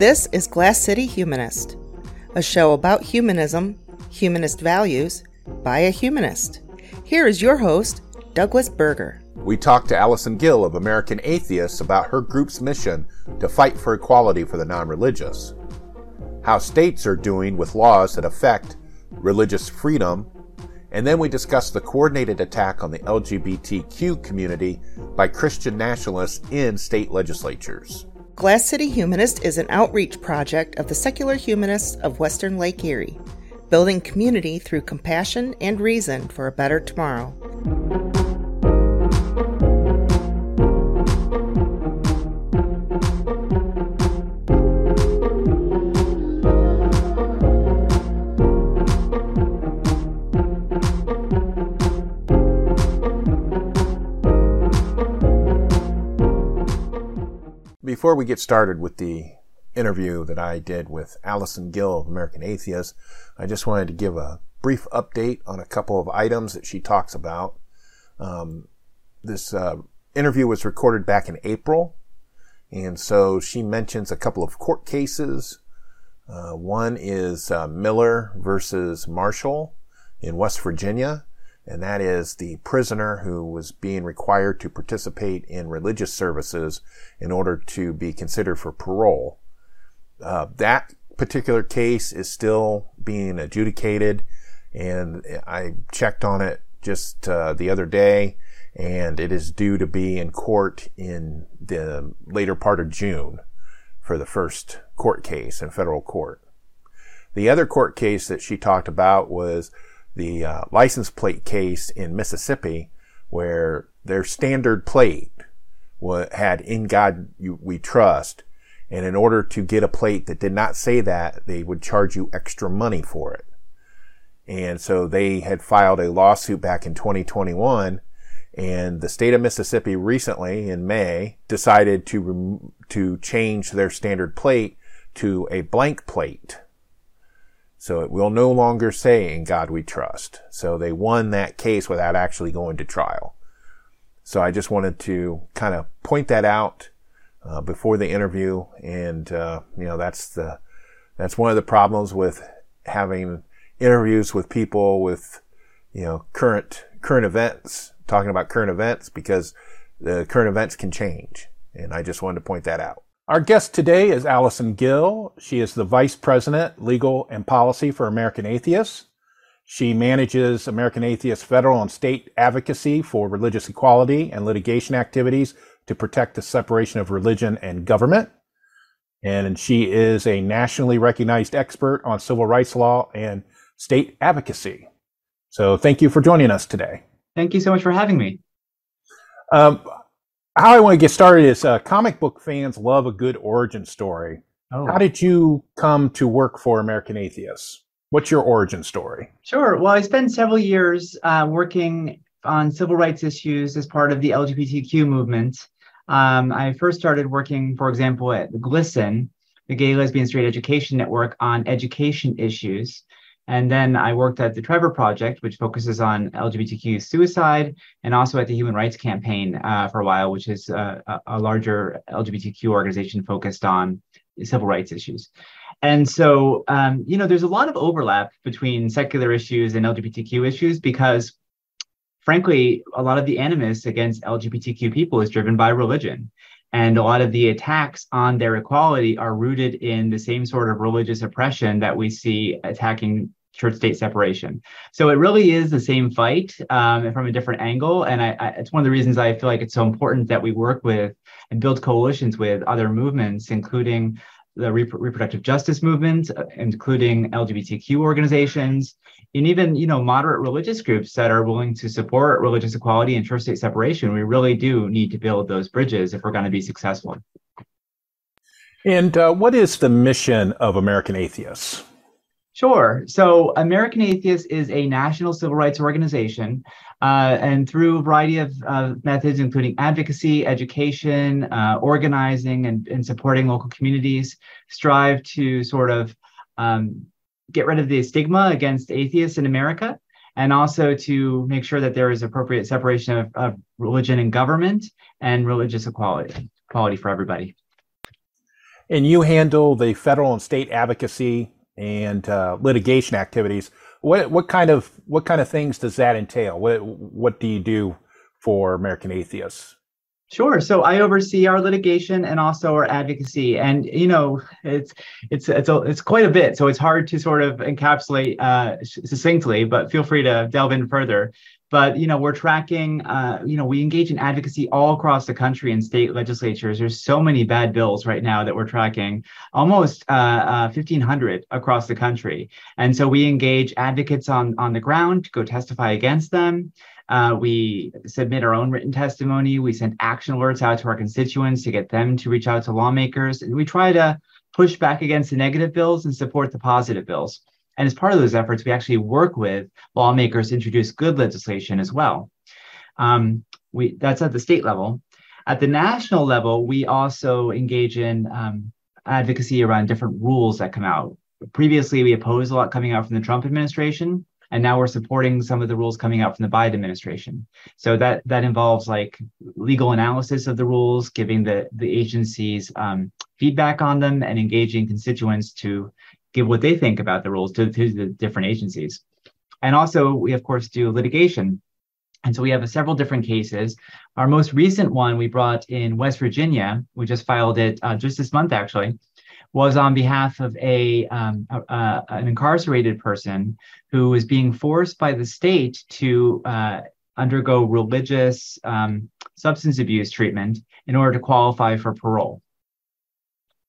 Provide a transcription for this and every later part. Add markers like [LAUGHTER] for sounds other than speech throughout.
This is Glass City Humanist, a show about humanism, humanist values, by a humanist. Here is your host, Douglas Berger. We talked to Allison Gill of American Atheists about her group's mission to fight for equality for the non religious, how states are doing with laws that affect religious freedom, and then we discussed the coordinated attack on the LGBTQ community by Christian nationalists in state legislatures. Glass City Humanist is an outreach project of the secular humanists of Western Lake Erie, building community through compassion and reason for a better tomorrow. Before we get started with the interview that I did with Allison Gill of American Atheists, I just wanted to give a brief update on a couple of items that she talks about. Um, this uh, interview was recorded back in April, and so she mentions a couple of court cases. Uh, one is uh, Miller versus Marshall in West Virginia, and that is the prisoner who was being required to participate in religious services in order to be considered for parole. Uh, that particular case is still being adjudicated, and I checked on it just uh, the other day, and it is due to be in court in the later part of June for the first court case in federal court. The other court case that she talked about was the uh, license plate case in Mississippi where their standard plate had in God we trust. And in order to get a plate that did not say that, they would charge you extra money for it. And so they had filed a lawsuit back in 2021 and the state of Mississippi recently in May decided to, to change their standard plate to a blank plate so it will no longer say, in God we trust. So they won that case without actually going to trial. So I just wanted to kind of point that out uh, before the interview. And, uh, you know, that's the, that's one of the problems with having interviews with people with, you know, current, current events, talking about current events because the current events can change. And I just wanted to point that out. Our guest today is Allison Gill. She is the Vice President, Legal and Policy for American Atheists. She manages American Atheists federal and state advocacy for religious equality and litigation activities to protect the separation of religion and government. And she is a nationally recognized expert on civil rights law and state advocacy. So thank you for joining us today. Thank you so much for having me. Um, how I want to get started is uh, comic book fans love a good origin story. Oh. How did you come to work for American Atheists? What's your origin story? Sure. Well, I spent several years uh, working on civil rights issues as part of the LGBTQ movement. Um, I first started working, for example, at GLSEN, the Gay Lesbian Straight Education Network, on education issues. And then I worked at the Trevor Project, which focuses on LGBTQ suicide, and also at the Human Rights Campaign uh, for a while, which is uh, a larger LGBTQ organization focused on civil rights issues. And so, um, you know, there's a lot of overlap between secular issues and LGBTQ issues because, frankly, a lot of the animus against LGBTQ people is driven by religion. And a lot of the attacks on their equality are rooted in the same sort of religious oppression that we see attacking church state separation. So it really is the same fight um, from a different angle. And I, I, it's one of the reasons I feel like it's so important that we work with and build coalitions with other movements, including the reproductive justice movement, uh, including LGBTQ organizations, and even you know moderate religious groups that are willing to support religious equality and church state separation. We really do need to build those bridges if we're going to be successful. And uh, what is the mission of American Atheists? Sure. So, American Atheists is a national civil rights organization, uh, and through a variety of uh, methods, including advocacy, education, uh, organizing, and, and, supporting local communities, strive to sort of um, get rid of the stigma against atheists in America, and also to make sure that there is appropriate separation of, of religion and government and religious equality, equality for everybody. and you handle the federal and state advocacy and uh, litigation activities. What what kind of what kind of things does that entail? What what do you do for American Atheists? Sure. So I oversee our litigation and also our advocacy, and you know, it's it's it's a, it's quite a bit. So it's hard to sort of encapsulate uh, succinctly, but feel free to delve in further. But you know, we're tracking. Uh, you know, we engage in advocacy all across the country in state legislatures. There's so many bad bills right now that we're tracking, almost uh, uh, 1,500 across the country. And so we engage advocates on on the ground to go testify against them. Uh, we submit our own written testimony. We send action alerts out to our constituents to get them to reach out to lawmakers. And we try to push back against the negative bills and support the positive bills. And as part of those efforts, we actually work with lawmakers to introduce good legislation as well. Um, we, that's at the state level. At the national level, we also engage in um, advocacy around different rules that come out. Previously, we opposed a lot coming out from the Trump administration and now we're supporting some of the rules coming out from the Biden administration. So that that involves like legal analysis of the rules, giving the the agencies um, feedback on them, and engaging constituents to give what they think about the rules to, to the different agencies. And also, we of course do litigation. And so we have several different cases. Our most recent one we brought in West Virginia. We just filed it uh, just this month, actually was on behalf of a, um, an incarcerated person who was being forced by the state to uh, undergo religious um, substance abuse treatment in order to qualify for parole.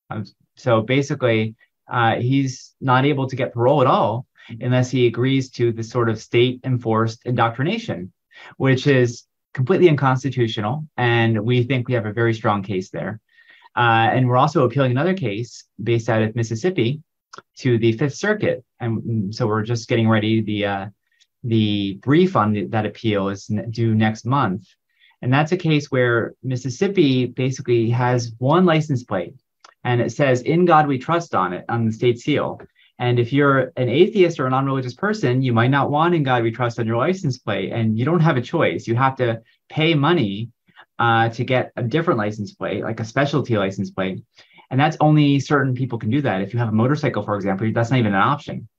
Um, so basically, uh, he's not able to get parole at all unless he agrees to the sort of state enforced indoctrination, which is completely unconstitutional. And we think we have a very strong case there. Uh, and we're also appealing another case based out of Mississippi to the Fifth Circuit. And so we're just getting ready. The uh, the brief on the, that appeal is due next month. And that's a case where Mississippi basically has one license plate and it says, In God we trust on it, on the state seal. And if you're an atheist or a non religious person, you might not want In God we trust on your license plate. And you don't have a choice. You have to pay money uh, to get a different license plate, like a specialty license plate. And that's only certain people can do that. If you have a motorcycle, for example, that's not even an option.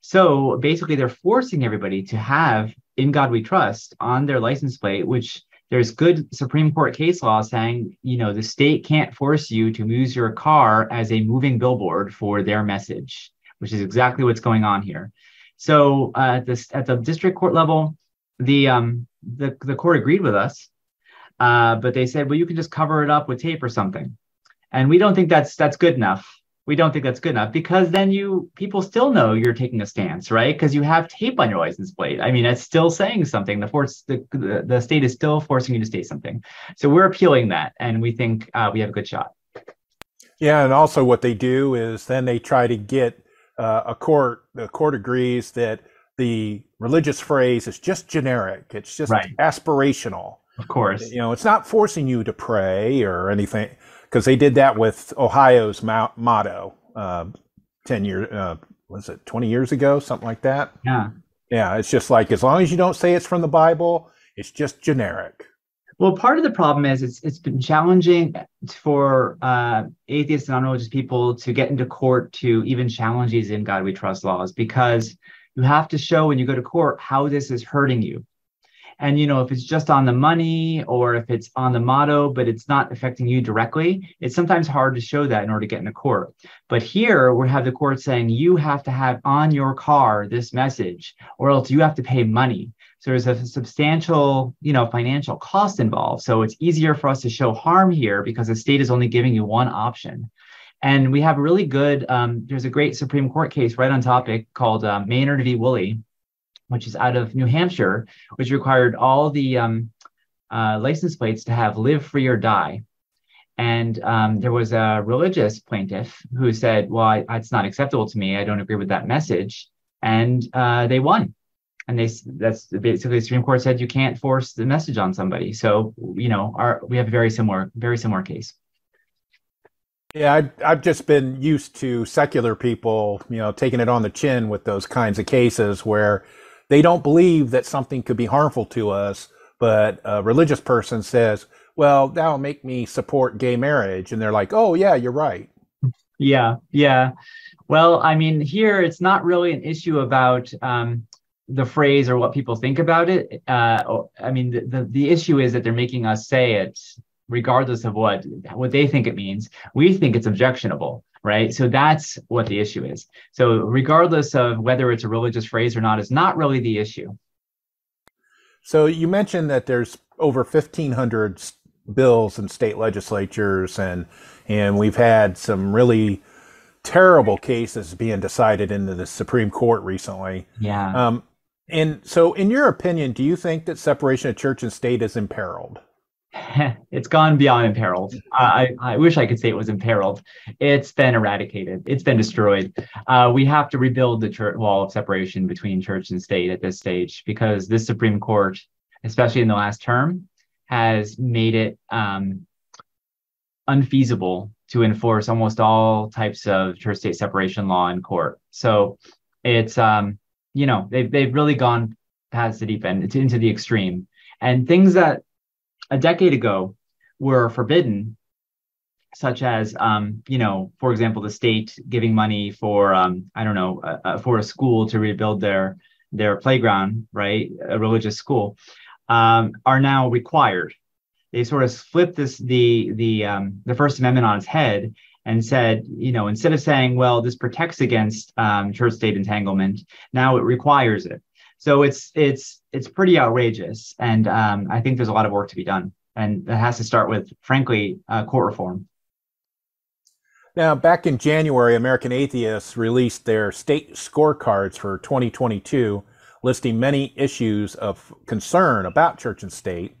So basically, they're forcing everybody to have In God We Trust on their license plate, which there's good Supreme Court case law saying, you know, the state can't force you to use your car as a moving billboard for their message, which is exactly what's going on here. So uh, at at the district court level, the um the the court agreed with us uh, but they said, well, you can just cover it up with tape or something. And we don't think that's that's good enough. We don't think that's good enough because then you people still know you're taking a stance, right? Because you have tape on your license plate. I mean, it's still saying something. The force the, the, the state is still forcing you to state something. So we're appealing that, and we think uh, we have a good shot. Yeah, and also what they do is then they try to get uh, a court. The court agrees that the religious phrase is just generic. It's just right. aspirational of course. You know, it's not forcing you to pray or anything, because they did that with Ohio's motto uh, 10 years, uh, was it 20 years ago, something like that? Yeah. Yeah, it's just like as long as you don't say it's from the Bible, it's just generic. Well, part of the problem is it's it's been challenging for uh, atheists and non-religious people to get into court to even challenge these in God we trust laws because you have to show when you go to court how this is hurting you. And you know, if it's just on the money or if it's on the motto, but it's not affecting you directly, it's sometimes hard to show that in order to get in a court. But here we have the court saying you have to have on your car this message, or else you have to pay money. So there's a substantial, you know, financial cost involved. So it's easier for us to show harm here because the state is only giving you one option. And we have a really good, um, there's a great Supreme Court case right on topic called uh, Maynard v. Wooley, which is out of New Hampshire, which required all the um, uh, license plates to have live free or die. And um, there was a religious plaintiff who said, Well, I, it's not acceptable to me. I don't agree with that message. And uh, they won. And they that's basically the Supreme Court said you can't force the message on somebody. So, you know, our we have a very similar, very similar case. Yeah, I've, I've just been used to secular people, you know, taking it on the chin with those kinds of cases where they don't believe that something could be harmful to us, but a religious person says, well, that'll make me support gay marriage. And they're like, oh, yeah, you're right. Yeah, yeah. Well, I mean, here it's not really an issue about um, the phrase or what people think about it. Uh, I mean, the, the, the issue is that they're making us say it regardless of what what they think it means. We think it's objectionable, right? So that's what the issue is. So regardless of whether it's a religious phrase or not, is not really the issue. So you mentioned that there's over 1,500 bills in state legislatures, and and we've had some really terrible cases being decided in the Supreme Court recently. Yeah. Um, and so, in your opinion, do you think that separation of church and state is imperiled? [LAUGHS] it's gone beyond imperiled. I, I wish I could say it was imperiled. It's been eradicated. It's been destroyed. Uh, we have to rebuild the church wall of separation between church and state at this stage because this Supreme Court, especially in the last term, has made it um, unfeasible to enforce almost all types of church state separation law in court. So it's um, you know they've they've really gone past the deep end into the extreme and things that a decade ago were forbidden such as um, you know for example the state giving money for um, i don't know uh, uh, for a school to rebuild their their playground right? A religious school um, are now required. They sort of flipped this the the um, the first amendment on its head and said you know instead of saying well this protects against um, church state entanglement now it requires it. So it's it's it's pretty outrageous, and um, I think there's a lot of work to be done, and it has to start with, frankly, uh, court reform. Now, back in January, American Atheists released their state scorecards for 2022, listing many issues of concern about church and state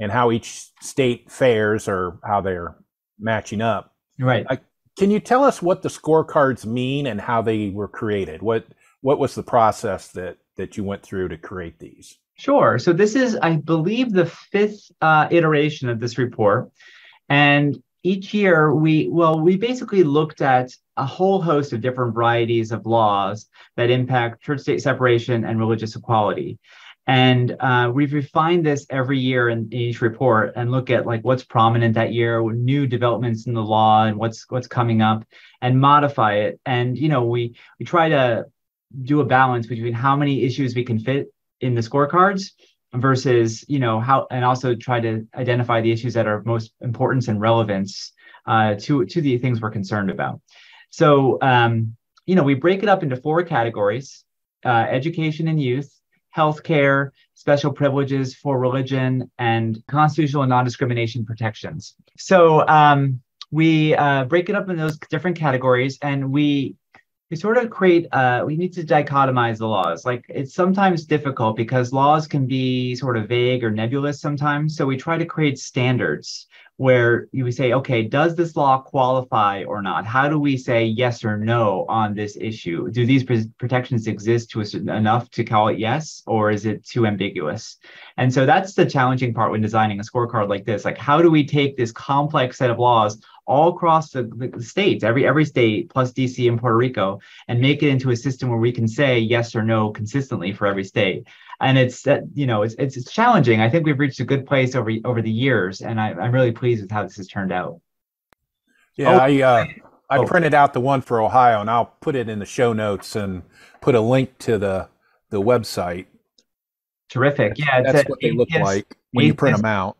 and how each state fares or how they're matching up. Right. Uh, can you tell us what the scorecards mean and how they were created? What what was the process that that you went through to create these? Sure. So this is, I believe, the fifth uh, iteration of this report, and each year we well we basically looked at a whole host of different varieties of laws that impact church state separation and religious equality and uh, we've refined this every year in, in, each report and look at like what's prominent that year new developments in the law and what's what's coming up and modify it and you know we we try to do a balance between how many issues we can fit in the scorecards versus you know how and also try to identify the issues that are most importance and relevance uh, to to the things we're concerned about. So um, you know we break it up into four categories uh, education and youth healthcare special privileges for religion and constitutional and non-discrimination protections. So um, we uh, break it up in those different categories and we we sort of create uh, we need to dichotomize the laws. Like it's sometimes difficult because laws can be sort of vague or nebulous sometimes. So we try to create standards where you would say okay does this law qualify or not? How do we say yes or no on this issue? Do these protections exist to certain enough to call it yes or is it too ambiguous? And so that's the challenging part when designing a scorecard like this. Like how do we take this complex set of laws all across the, the, states, every every state plus DC and Puerto Rico, and make it into a system where we can say yes or no consistently for every state. And it's that you know it's, it's, it's challenging. I think we've reached a good place over over the years, and I, am really pleased with how this has turned out. Yeah, oh. I uh, I oh. printed out the one for Ohio, and I'll put it in the show notes and put a link to the the website. Terrific. Yeah, that's what they look like when you print them out.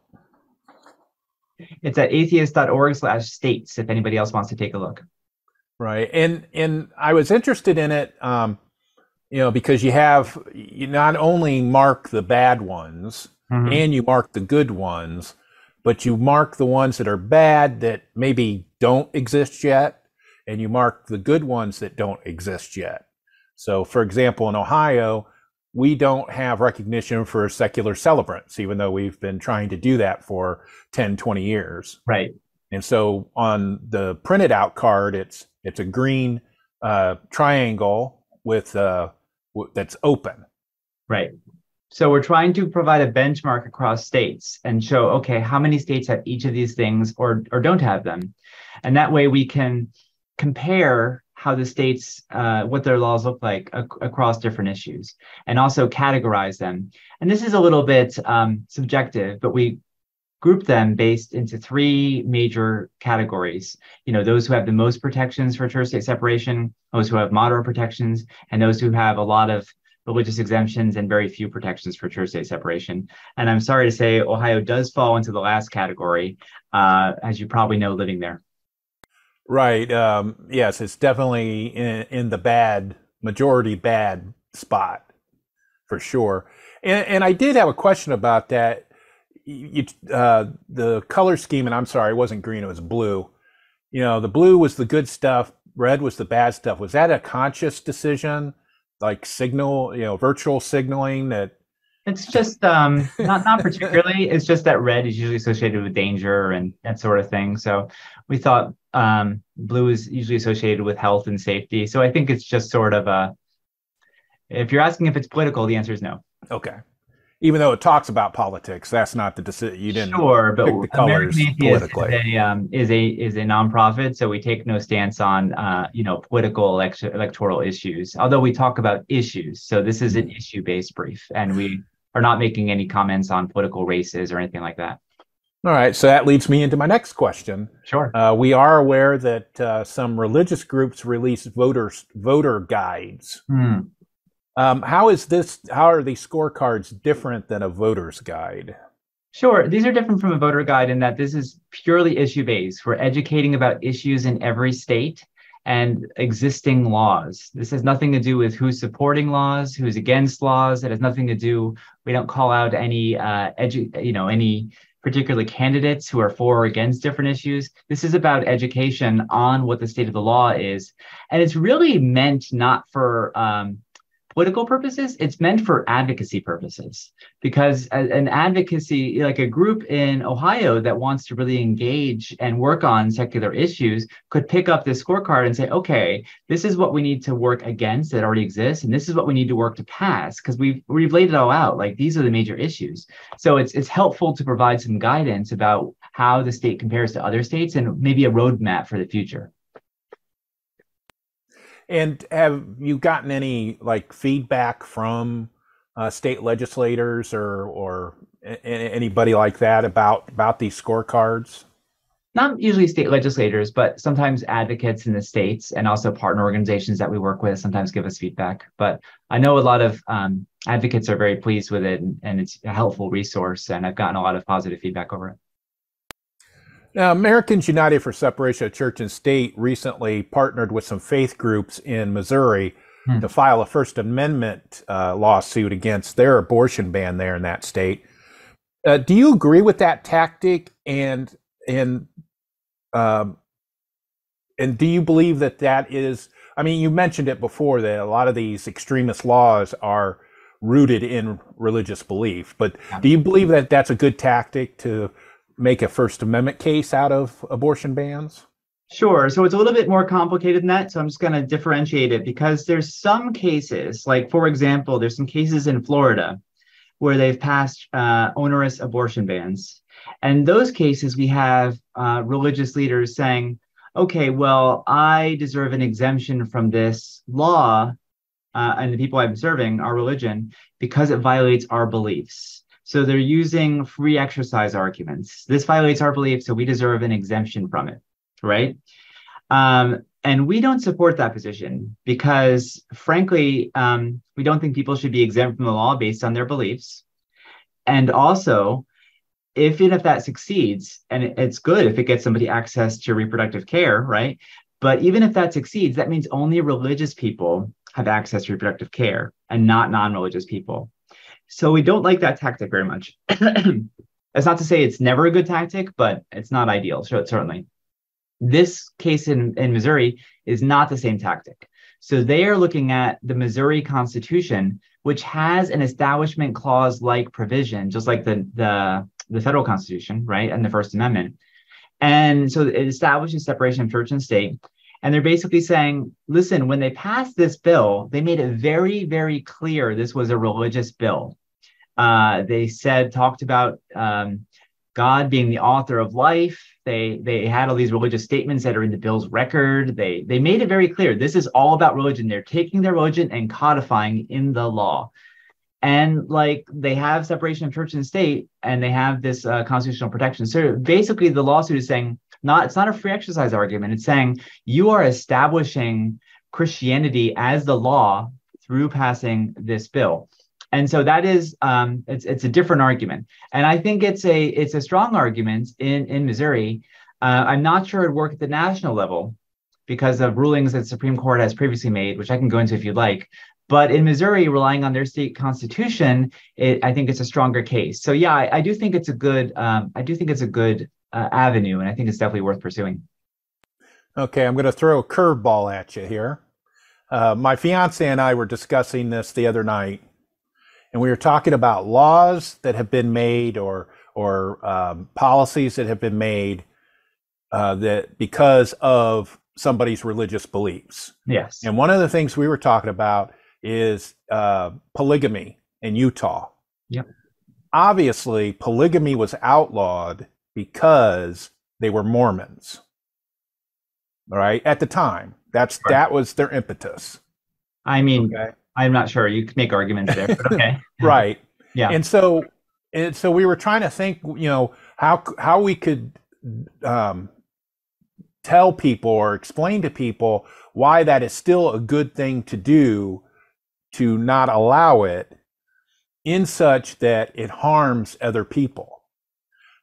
It's at atheist.org slash states if anybody else wants to take a look. Right. And and I was interested in it, um, you know, because you have you not only mark the bad ones mm-hmm. and you mark the good ones, but you mark the ones that are bad that maybe don't exist yet, and you mark the good ones that don't exist yet. So, for example, in Ohio, we don't have recognition for secular celebrants, even though we've been trying to do that for 10, 20 years. Right. And so on the printed out card, it's it's a green uh, triangle with uh, w- that's open. Right. So we're trying to provide a benchmark across states and show, okay, how many states have each of these things or or don't have them, and that way we can compare how the states uh, what their laws look like ac- across different issues and also categorize them and this is a little bit um, subjective but we grouped them based into three major categories. You know, those who have the most protections for church state separation, those who have moderate protections, and those who have a lot of religious exemptions and very few protections for church state separation. And I'm sorry to say, Ohio does fall into the last category, uh, as you probably know, living there. Right. Um, yes, it's definitely in, in, the bad, majority bad spot for sure. And, and I did have a question about that. You, uh, the color scheme, and I'm sorry, it wasn't green, it was blue. You know, the blue was the good stuff, red was the bad stuff. Was that a conscious decision? like signal, you know, virtual signaling that it's just um not not particularly. [LAUGHS] It's just that red is usually associated with danger and that sort of thing. So we thought um blue is usually associated with health and safety. So I think it's just sort of a if you're asking if it's political, the answer is no. Okay even though it talks about politics, that's not the decision. You didn't sure, but the colors politically. Is a, um, is a is a nonprofit, so we take no stance on uh, you know political elect- electoral issues. Although we talk about issues, so this is an mm-hmm. issue based brief, and we are not making any comments on political races or anything like that. All right, so that leads me into my next question. Sure. Uh, we are aware that uh, some religious groups release voters voter guides. Hmm. Um, how is this? How are these scorecards different than a voter's guide? Sure. These are different from a voter guide in that this is purely issue based. We're educating about issues in every state and existing laws. This has nothing to do with who's supporting laws, who's against laws. It has nothing to do. We don't call out any uh, edu- you know, any particular candidates who are for or against different issues. This is about education on what the state of the law is, and it's really meant not for um, political purposes it's meant for advocacy purposes. Because an advocacy like a group in ohio that wants to really engage and work on secular issues could pick up this scorecard and say okay this is what we need to work against that already exists and this is what we need to work to pass because we've we've laid it all out. Like these are the major issues. So it's it's helpful to provide some guidance about how the state compares to other states and maybe a roadmap for the future and have you gotten any like feedback from uh, state legislators or or anybody like that about about these scorecards? Not usually state legislators, but sometimes advocates in the states and also partner organizations that we work with sometimes give us feedback. But I know a lot of um, advocates are very pleased with it, and, and it's a helpful resource. And I've gotten a lot of positive feedback over it. Now, Americans United for Separation of Church and State recently partnered with some faith groups in Missouri hmm. to file a First Amendment uh, lawsuit against their abortion ban there in that state. Uh, do you agree with that tactic? And and um, and do you believe that that is? I mean, you mentioned it before that a lot of these extremist laws are rooted in religious belief, but do you believe that that's a good tactic to make a First Amendment case out of abortion bans? Sure. So it's a little bit more complicated than that. So I'm just going to differentiate it because there's some cases, like for example, there's some cases in Florida where they've passed uh, onerous abortion bans. And those cases, we have uh, religious leaders saying, okay, well, I deserve an exemption from this law uh, and the people I'm serving, our religion, because it violates our beliefs. So they're using free exercise arguments. This violates our belief, so we deserve an exemption from it, right? Um, and we don't support that position because, frankly, um, we don't think people should be exempt from the law based on their beliefs. And also, if and if that succeeds, and it's good if it gets somebody access to reproductive care, right? But even if that succeeds, that means only religious people have access to reproductive care and not non religious people. So we don't like that tactic very much. [CLEARS THROAT] That's not to say it's never a good tactic, but it's not ideal, certainly. This case in, in Missouri is not the same tactic. So they are looking at the Missouri Constitution, which has an establishment clause like provision, just like the, the, the federal Constitution, right? And the First Amendment. And so it establishes separation of church and state. And they're basically saying, listen, when they passed this bill, they made it very, very clear this was a religious bill. Uh, they said, talked about um, God being the author of life. They they had all these religious statements that are in the bill's record. They they made it very clear this is all about religion. They're taking their religion and codifying in the law. and like they have separation of church and state and they have this uh, constitutional protection so basically the lawsuit is saying not it's not a free exercise argument it's saying you are establishing christianity as the law through passing this bill and so that is um, it's it's a different argument and i think it's a it's a strong argument in in missouri uh, i'm not sure it work at the national level because of rulings that supreme court has previously made which i can go into if you'd like but in Missouri, relying on their state constitution, it, I think it's a stronger case. So yeah, I, I do think it's a good. Um, I do think it's a good uh, avenue, and I think it's definitely worth pursuing. Okay, I'm going to throw a curveball at you here. Uh, my fiance and I were discussing this the other night, and we were talking about laws that have been made or or um, policies that have been made uh, that because of somebody's religious beliefs. Yes. And one of the things we were talking about is uh, polygamy in Utah. Yep. Obviously, polygamy was outlawed because they were Mormons. All right, at the time, that's right. that was their impetus. I mean, okay? I'm not sure. You could make arguments there, but okay. [LAUGHS] right. Yeah. And so, and so we were trying to think, you know, how how we could um, tell people or explain to people why that is still a good thing to do to not allow it in such that it harms other people.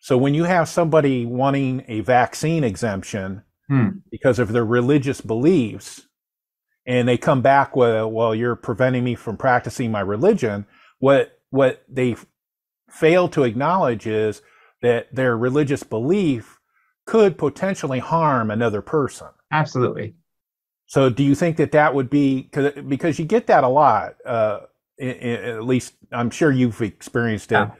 So when you have somebody wanting a vaccine exemption hmm. because of their religious beliefs, and they come back with, "Well, you're preventing me from practicing my religion," what what they fail to acknowledge is that their religious belief could potentially harm another person. Absolutely. So, do you think that that would be because you get that a lot? Uh, at least I'm sure you've experienced it, yeah.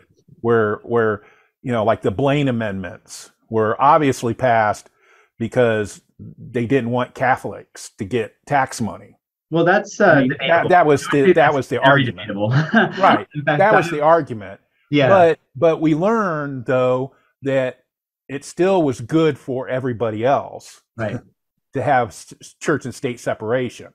where where you know, like the Blaine amendments were obviously passed because they didn't want Catholics to get tax money. Well, that's uh, I mean, that, that, was the that was the argument, [LAUGHS] right? Fact, that was the argument. Yeah, but but we learned though that it still was good for everybody else, right? [LAUGHS] to have church and state separation.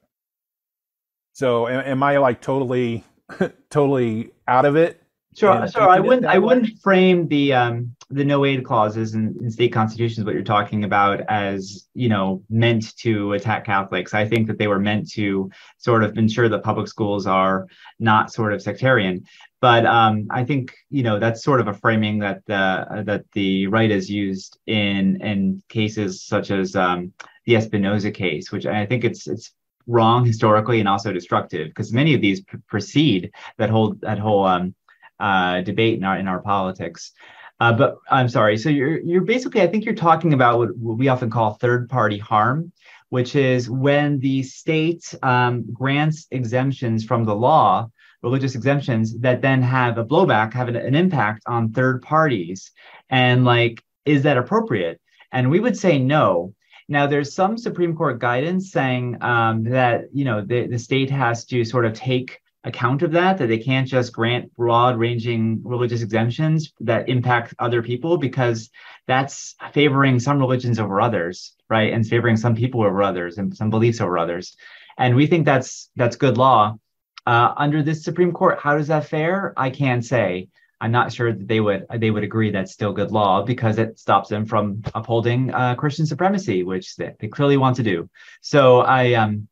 So am, I like totally, [LAUGHS] totally out of it? Sure, sure. I wouldn't. I wouldn't frame the um, the no aid clauses in, in, state constitutions what you're talking about as you know meant to attack Catholics. I think that they were meant to sort of ensure that public schools are not sort of sectarian. But um, I think you know that's sort of a framing that the uh, that the right has used in in cases such as um, the Espinoza case, which I think it's it's wrong historically and also destructive because many of these precede that whole that whole um, uh, debate in our in our politics. Uh, but I'm sorry. So you're you're basically I think you're talking about what, what we often call third party harm, which is when the state um, grants exemptions from the law, religious exemptions that then have a blowback, have an, an impact on third parties, and like is that appropriate? And we would say no now, there's some Supreme Court guidance saying um, that you know the, the state has to sort of take account of that, that they can't just grant broad-ranging religious exemptions that impact other people because that's favoring some religions over others, right? And favoring some people over others and some beliefs over others. And we think that's that's good law. Uh, under this Supreme Court, how does that fare? I can't say. I'm not sure that they would they would agree that's still good law because it stops them from upholding uh, Christian supremacy, which they, they, clearly want to do. So I um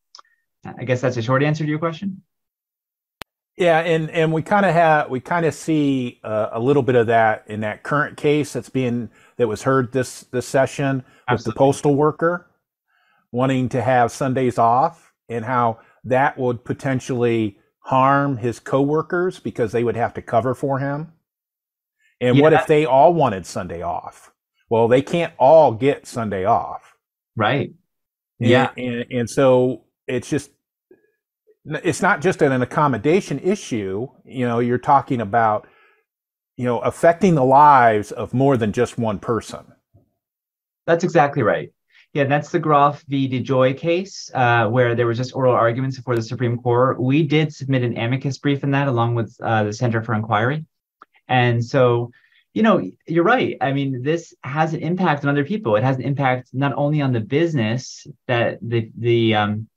I guess that's a short answer to your question. Yeah, and and we kind of have we kind of see uh, a little bit of that in that current case that's being that was heard this this session Absolutely. with the postal worker wanting to have Sundays off and how that would potentially harm his coworkers because they would have to cover for him. And yeah. what if they all wanted Sunday off? Well, they can't all get Sunday off. Right. And, yeah. And, and so it's just, it's not just an accommodation issue. You know, you're talking about, you know, affecting the lives of more than just one person. That's exactly right. Yeah, that's the Groff v. DeJoy case, uh, where there was just oral arguments before the Supreme Court. We did submit an amicus brief in that, along with uh, the Center for Inquiry. And so, you know, you're right. I mean, this has an impact on other people. It has an impact not only on the business that the the um,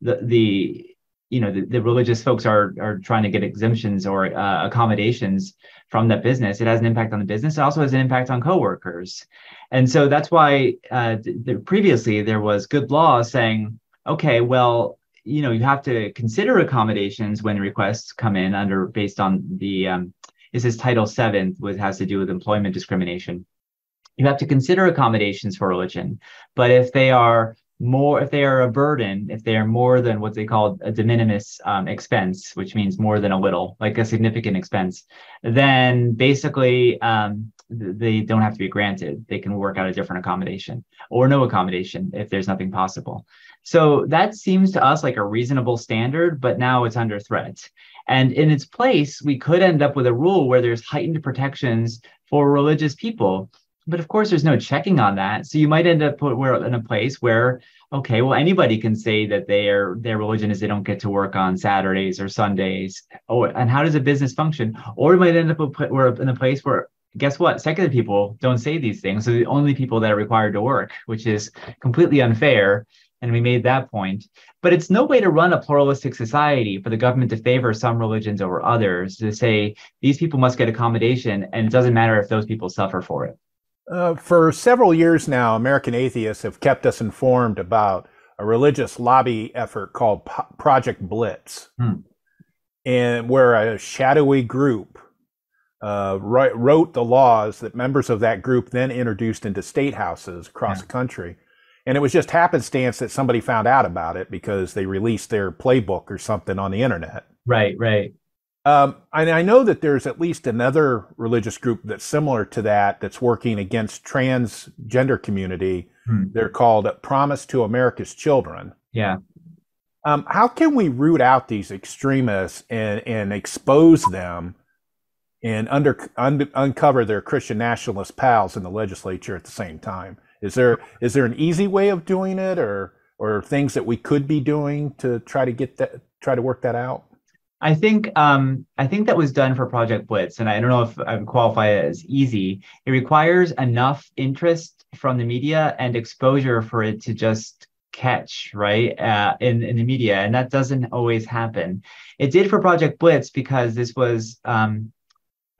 the the you know the, the religious folks are are trying to get exemptions or uh, accommodations from that business. It has an impact on the business. It also has an impact on coworkers. And so that's why uh, previously there was good law saying okay well you know you have to consider accommodations when requests come in under based on the um, this is title 7 which has to do with employment discrimination. You have to consider accommodations for religion. But if they are more if they are a burden if they are more than what they call a de minimis um, expense which means more than a little like a significant expense then basically um, they don't have to be granted. They can work out a different accommodation or no accommodation if there's nothing possible. So that seems to us like a reasonable standard but now it's under threat. And in its place we could end up with a rule where there's heightened protections for religious people but of course there's no checking on that. So you might end up where in a place where okay well anybody can say that their their religion is they don't get to work on saturdays or sundays. Oh and how does a business function? Or we might end up where in a place where guess what? Secular people don't say these things. So the only people that are required to work which is completely unfair. And we made that point. But it's no way to run a pluralistic society for the government to favor some religions over others to say these people must get accommodation and it doesn't matter if those people suffer for it uh, for several years now, American atheists have kept us informed about a religious lobby effort called P- Project Blitz, hmm. and where a shadowy group uh, wrote the laws that members of that group then introduced into state houses across yeah. the country. And it was just happenstance that somebody found out about it because they released their playbook or something on the internet. Right, right. Um, and I know that there's at least another religious group that's similar to that that's working against transgender community. Hmm. They're called Promise to America's Children. Yeah. Um, how can we root out these extremists and, and expose them and under, un, uncover their Christian nationalist pals in the legislature at the same time? Is there is there an easy way of doing it, or or things that we could be doing to try to get that try to work that out? I think um, I think that was done for Project Blitz, and I don't know if I would qualify it as easy. It requires enough interest from the media and exposure for it to just catch right uh, in in the media, and that doesn't always happen. It did for Project Blitz because this was um,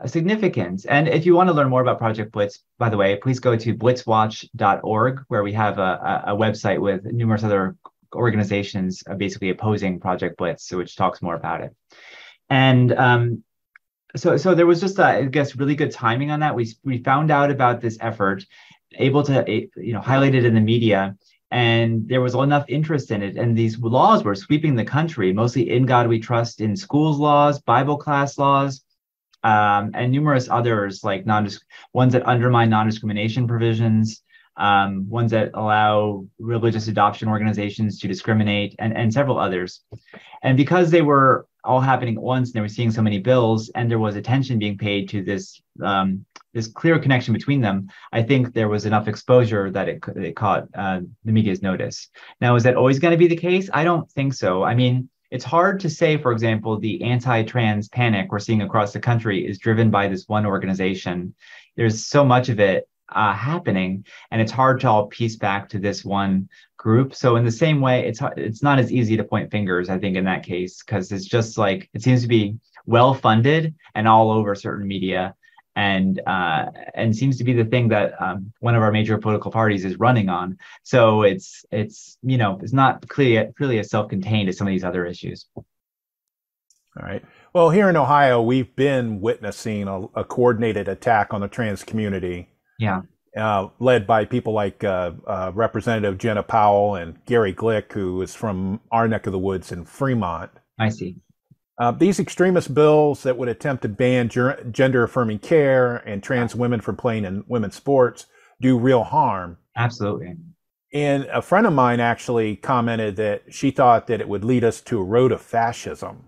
significant. And if you want to learn more about Project Blitz, by the way, please go to blitzwatch.org, where we have a, a website with numerous other organizations basically opposing Project Blitz, which talks more about it. And um, so, so there was just, uh, I guess, really good timing on that. We we found out about this effort, able to you know highlight it in the media, and there was enough interest in it. And these laws were sweeping the country, mostly in God we trust, in schools laws, Bible class laws. Um, and numerous others like non ones that undermine non-discrimination provisions, um, ones that allow religious adoption organizations to discriminate, and, and several others. And because they were all happening at once and they were seeing so many bills and there was attention being paid to this um, this clear connection between them, I think there was enough exposure that it, it caught uh, the media's notice. Now, is that always going to be the case? I don't think so. I mean, it's hard to say, for example, the anti-trans panic we're seeing across the country is driven by this one organization. There's so much of it uh, happening, and it's hard to all piece back to this one group. So in the same way, it's it's not as easy to point fingers. I think in that case because it's just like it seems to be well funded and all over certain media, and uh, and seems to be the thing that um, one of our major political parties is running on. So it's it's you know it's not clearly clearly as self contained as some of these other issues. All right. Well, here in Ohio, we've been witnessing a, a coordinated attack on the trans community yeah. Uh, led by people like uh, uh, Representative Jena Powell and Gary Click, who is from our neck of the woods in Fremont. I see. Uh, these extremist bills that would attempt to ban ger- gender affirming care and trans women from playing in women's sports do real harm. Absolutely. And a friend of mine actually commented that she thought that it would lead us to a road of fascism.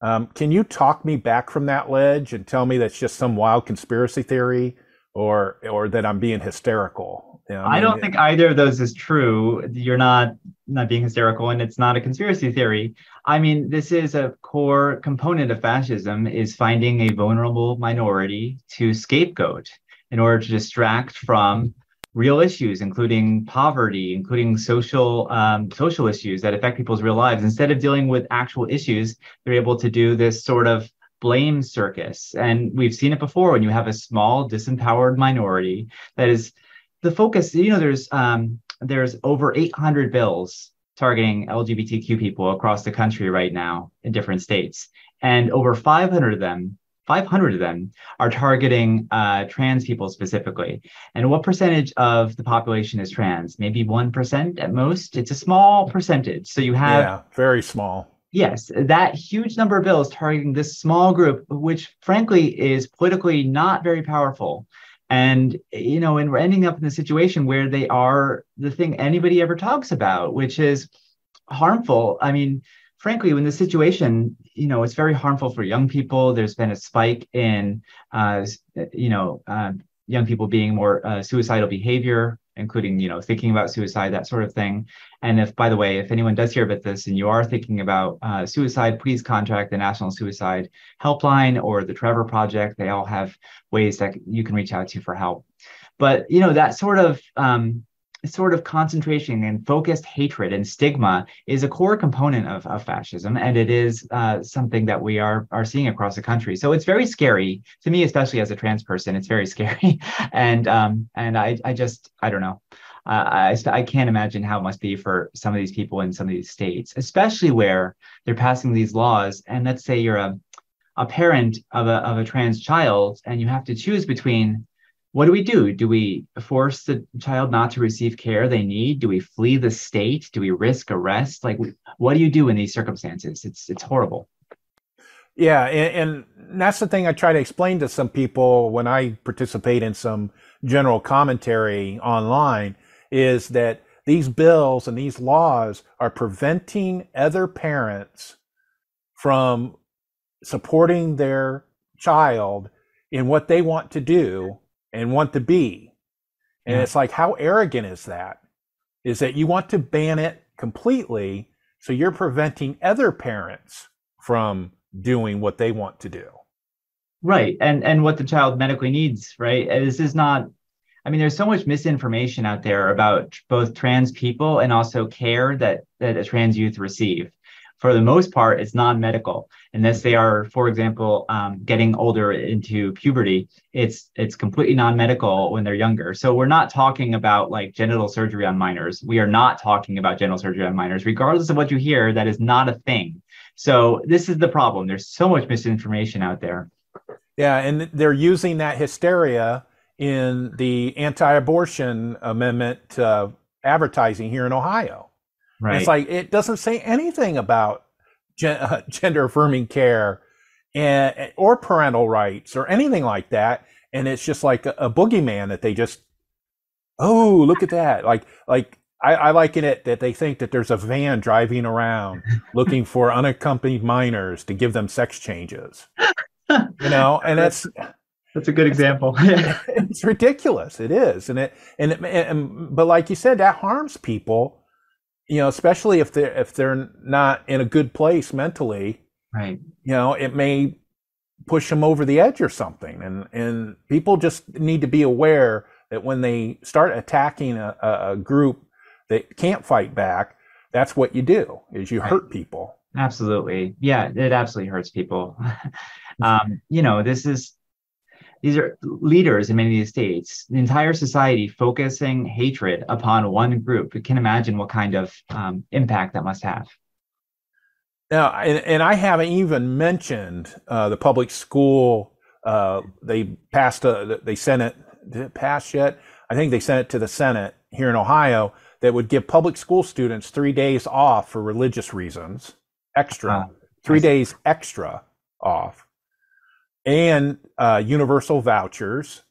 Um, can you talk me back from that ledge and tell me that's just some wild conspiracy theory, or or that I'm being hysterical? You know, I, mean, I, don't think either of those is true. You're not not being hysterical, and it's not a conspiracy theory. I mean, this is a core component of fascism: is finding a vulnerable minority to scapegoat in order to distract from real issues, including poverty, including social um, social issues that affect people's real lives. Instead of dealing with actual issues, they're able to do this sort of blame circus. And we've seen it before when you have a small, disempowered minority that is the focus. You know, there's um, there's over 800 bills targeting LGBTQ people across the country right now in different states, and over 500 of them 500 of them are targeting uh, trans people specifically. And what percentage of the population is trans? Maybe 1% at most. It's a small percentage. So you have. Yeah, very small. Yes, that huge number of bills targeting this small group, which frankly is politically not very powerful. And, you know, and we're ending up in a situation where they are the thing anybody ever talks about, which is harmful. I mean, frankly, when the situation, you know, it's very harmful for young people. There's been a spike in, uh, you know, uh, young people being more uh, suicidal behavior, including, you know, thinking about suicide, that sort of thing. And if, by the way, if anyone does hear about this and you are thinking about uh, suicide, please contact the National Suicide Helpline or the Trevor Project. They all have ways that you can reach out to for help. But you know that sort of um, sort of concentration and focused hatred and stigma is a core component of, of fascism and it is uh, something that we are are seeing across the country. So it's very scary. To me especially as a trans person it's very [LAUGHS] scary. And um and i i just i don't know. Uh, I, I can't imagine how it must be for some of these people in some of these states, especially where they're passing these laws. And let's say you're a, a parent of a, of a trans child and you have to choose between what do we do? Do we force the child not to receive care they need? Do we flee the state? Do we risk arrest? Like, what do you do in these circumstances? It's it's horrible. Yeah, and, and that's the thing I try to explain to some people when I participate in some general commentary online is that these bills and these laws are preventing other parents from supporting their child in what they want to do and want to be. And yeah. it's like, how arrogant is that? Is that you want to ban it completely, so you're preventing other parents from doing what they want to do. Right. And and what the child medically needs, right? This is not I mean, there's so much misinformation out there about both trans people and also care that that a trans youth receive for the most part, it's non-medical. Unless they are, for example, um, getting older into puberty, it's it's completely non-medical when they're younger. So we're not talking about like genital surgery on minors. We are not talking about genital surgery on minors, regardless of what you hear. That is not a thing. So this is the problem. There's so much misinformation out there. Yeah, and they're using that hysteria in the anti-abortion amendment uh, advertising here in Ohio. Right. It's like it doesn't say anything about gen- uh, [LAUGHS] gender affirming care and or parental rights or anything like that. And it's just like a, a boogeyman that they just, oh, look at that. Like, like I, I liken it that they think that there's a van driving around [LAUGHS] looking for unaccompanied minors to give them sex changes. You know, [LAUGHS] and that's that's a good example. it's ridiculous. It is, and it and, it, and but like you said, that harms people you know, especially if they're if they're not in a good place mentally, right? You know, it may push them over the edge or something. And and people just need to be aware that when they start attacking a, a group that can't fight back, that's what you do is you right. hurt people. Absolutely, yeah, it absolutely hurts people. [LAUGHS] um, you know, this is these are leaders in many of these states, the entire society focusing hatred upon one group. You can imagine what kind of um, impact that must have. Now, and, and I haven't even mentioned uh, the public school. Uh, they passed a, they sent it, did it pass yet? I think they sent it to the Senate here in Ohio that would give public school students three days off for religious reasons, extra, uh, three days extra off and uh, universal vouchers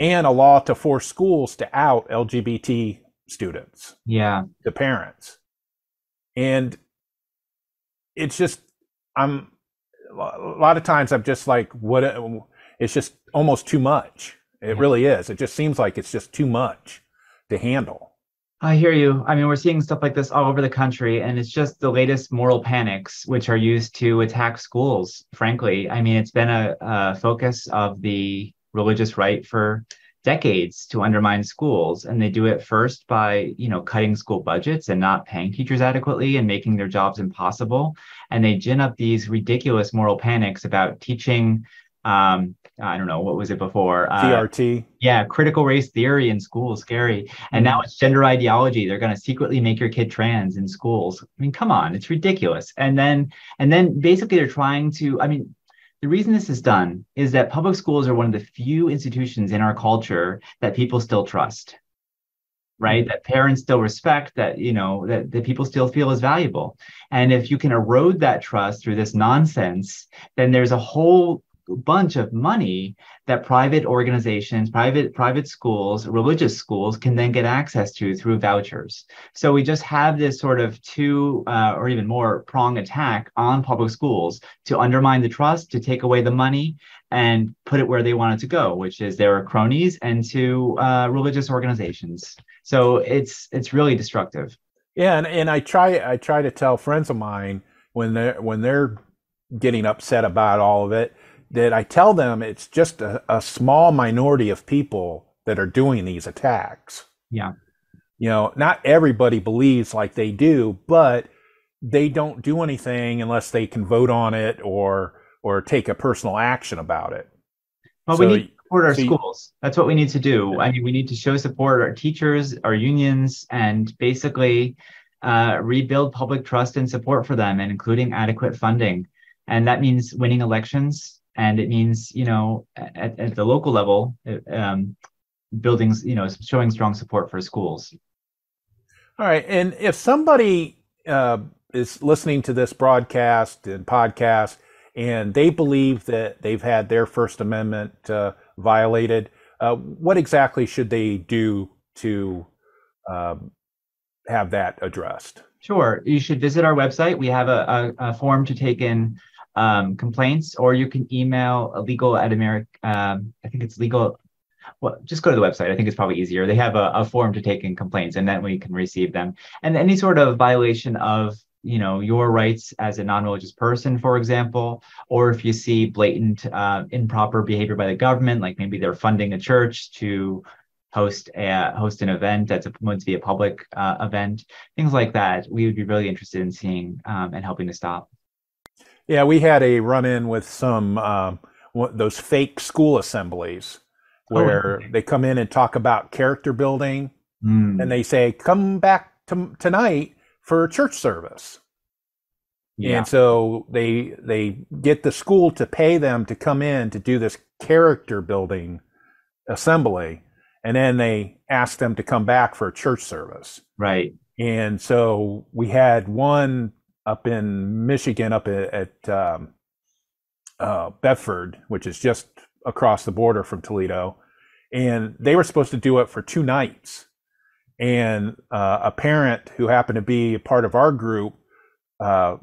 and a law to force schools to out LGBT students. Yeah. The parents. And it's just, I'm, a lot of times I'm just like, what, it's just almost too much. It yeah. really is. It just seems like it's just too much to handle. I hear you. I mean, we're seeing stuff like this all over the country, and it's just the latest moral panics which are used to attack schools. Frankly, I mean, it's been a, a focus of the religious right for decades to undermine schools and they do it first by you know cutting school budgets and not paying teachers adequately and making their jobs impossible and they gin up these ridiculous moral panics about teaching um i don't know what was it before? Uh, crt yeah critical race theory in schools scary. And now mm-hmm. it's gender ideology. They're going to secretly make your kid trans in schools. I mean come on it's ridiculous. And then and then basically they're trying to i mean the reason this is done is that public schools are one of the few institutions in our culture that people still trust right? That parents still respect that you know that, that people still feel is valuable. And if you can erode that trust through this nonsense then there's a whole bunch of money that private organizations, private private schools, religious schools can then get access to through vouchers. So we just have this sort of two uh, or even more prong attack on public schools to undermine the trust, to take away the money, and put it where they want it to go, which is their cronies and to uh, religious organizations. So it's it's really destructive. Yeah, and, and I try I try to tell friends of mine when they're when they're getting upset about all of it that I tell them it's just a, a small minority of people that are doing these attacks. Yeah. You know, not everybody believes like they do, but they don't do anything unless they can vote on it or or take a personal action about it. Well, so, we need to support our so schools. That's what we need to do. I mean, we need to show support our teachers, our unions, and basically uh, rebuild public trust and support for them, and including adequate funding. And that means winning elections and it means you know at, at the local level um, buildings you know showing strong support for schools. All right. And if somebody uh, is listening to this broadcast and podcast and they believe that they've had their first amendment uh, violated uh, what exactly should they do to um, have that addressed? Sure. You should visit our website. We have a, a, a form to take in um, complaints, or you can email legal at America. Um, I think it's legal. Well, just go to the website. I think it's probably easier. They have a, a form to take in complaints, and then we can receive them. And any sort of violation of you know your rights as a non-religious person for example or if you see blatant uh, improper behavior by the government like maybe they're funding a church to host a host an event that's meant to be a public uh, event things like that we would be really interested in seeing um, and helping to stop yeah, we had a run in with some um, those fake school assemblies oh, where oh, they come in and talk about character building, mm. and they say, "Come back to, tonight for a church service." Yeah. And so they they get the school to pay them to come in to do this character building assembly, and then they ask them to come back for a church service. Right. And so we had one up in Michigan, up at, at um, uh, Bedford, which is just across the border from Toledo, and they were supposed to do it for two nights. And uh, a parent who happened to be a part of our group uh,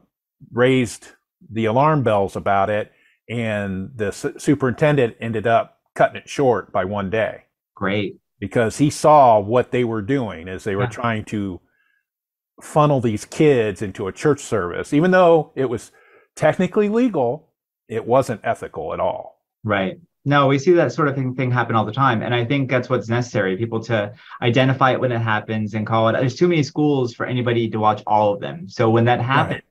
raised the alarm bells about it, and the su- superintendent ended up cutting it short by one day. Great. Because he saw what they were doing as they were yeah. trying to funnel these kids into a church service, even though it was technically legal, it wasn't ethical at all. Right. No, we see that sort of thing, thing happen all the time. And I think that's what's necessary people to identify it when it happens and call it. There's too many schools for anybody to watch all of them. So when that happens, right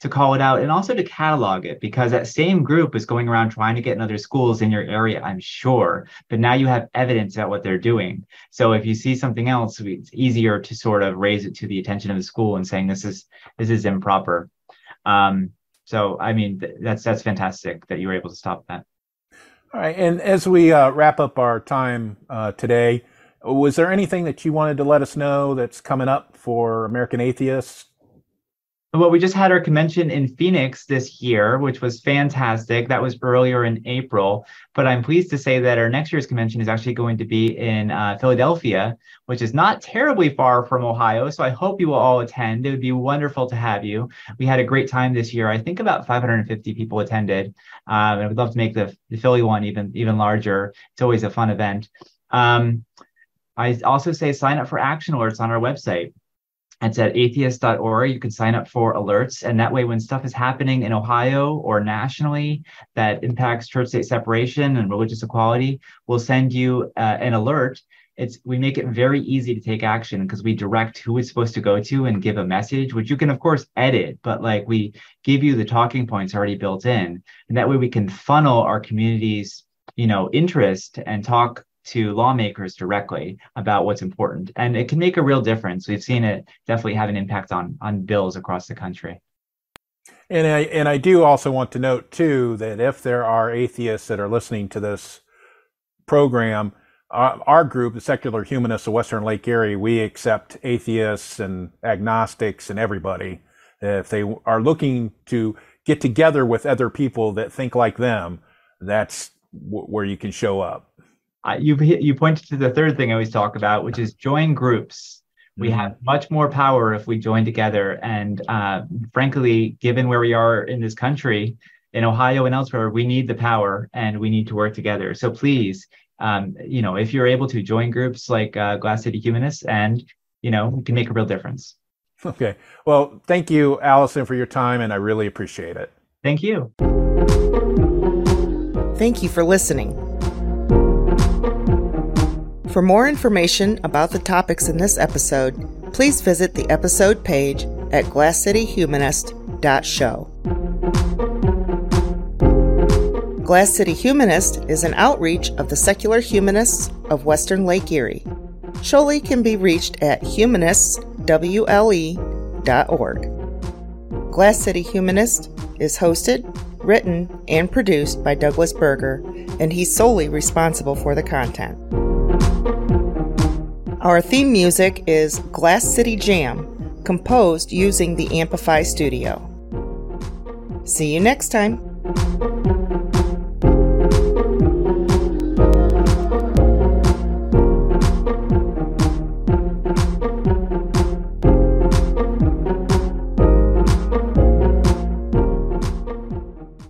to call it out and also to catalog it because that same group is going around trying to get in other schools in your area, I'm sure. But now you have evidence about what they're doing. So if you see something else, it's easier to sort of raise it to the attention of the school and saying this is this is improper. Um, so I mean th- that's that's fantastic that you were able to stop that. All right, and as we uh, wrap up our time uh, today, was there anything that you wanted to let us know that's coming up for American Atheists well, we just had our convention in Phoenix this year, which was fantastic. That was earlier in April. But I'm pleased to say that our next year's convention is actually going to be in uh, Philadelphia, which is not terribly far from Ohio. So I hope you will all attend. It would be wonderful to have you. We had a great time this year. I think about 550 people attended. Um, and would love to make the, the Philly one even, even larger. It's always a fun event. Um, I also say sign up for action alerts on our website It's at atheist.org. You can sign up for alerts. And that way, when stuff is happening in Ohio or nationally that impacts church state separation and religious equality, we'll send you uh, an alert. It's we make it very easy to take action because we direct who it's supposed to go to and give a message, which you can of course edit, but like we give you the talking points already built in, and that way we can funnel our community's you know interest and talk to lawmakers directly about what's important. And it can make a real difference. We've seen it definitely have an impact on on bills across the country. And I, and I do also want to note too that if there are atheists that are listening to this program, uh, our group, the Secular Humanists of Western Lake Erie, we accept atheists and agnostics and everybody. If they are looking to get together with other people that think like them, that's w- where you can show up you you pointed to the third thing I always talk about, which is join groups. We mm-hmm. have much more power if we join together. And uh, frankly, given where we are in this country, in Ohio and elsewhere, we need the power and we need to work together. So please, um, you know, if you're able to join groups like uh, Glass City Humanists, and you know, we can make a real difference. Okay. Well, thank you, Allison, for your time, and I really appreciate it. Thank you. Thank you for listening. For more information about the topics in this episode, please visit the episode page at glasscityhumanist.show. Glass City Humanist is an outreach of the secular humanists of Western Lake Erie. SHOWLE can be reached at humanistswle.org. Glass City Humanist is hosted, written, and produced by Douglas Berger, and he's solely responsible for the content. Our theme music is Glass City Jam, composed using the Amplify Studio. See you next time.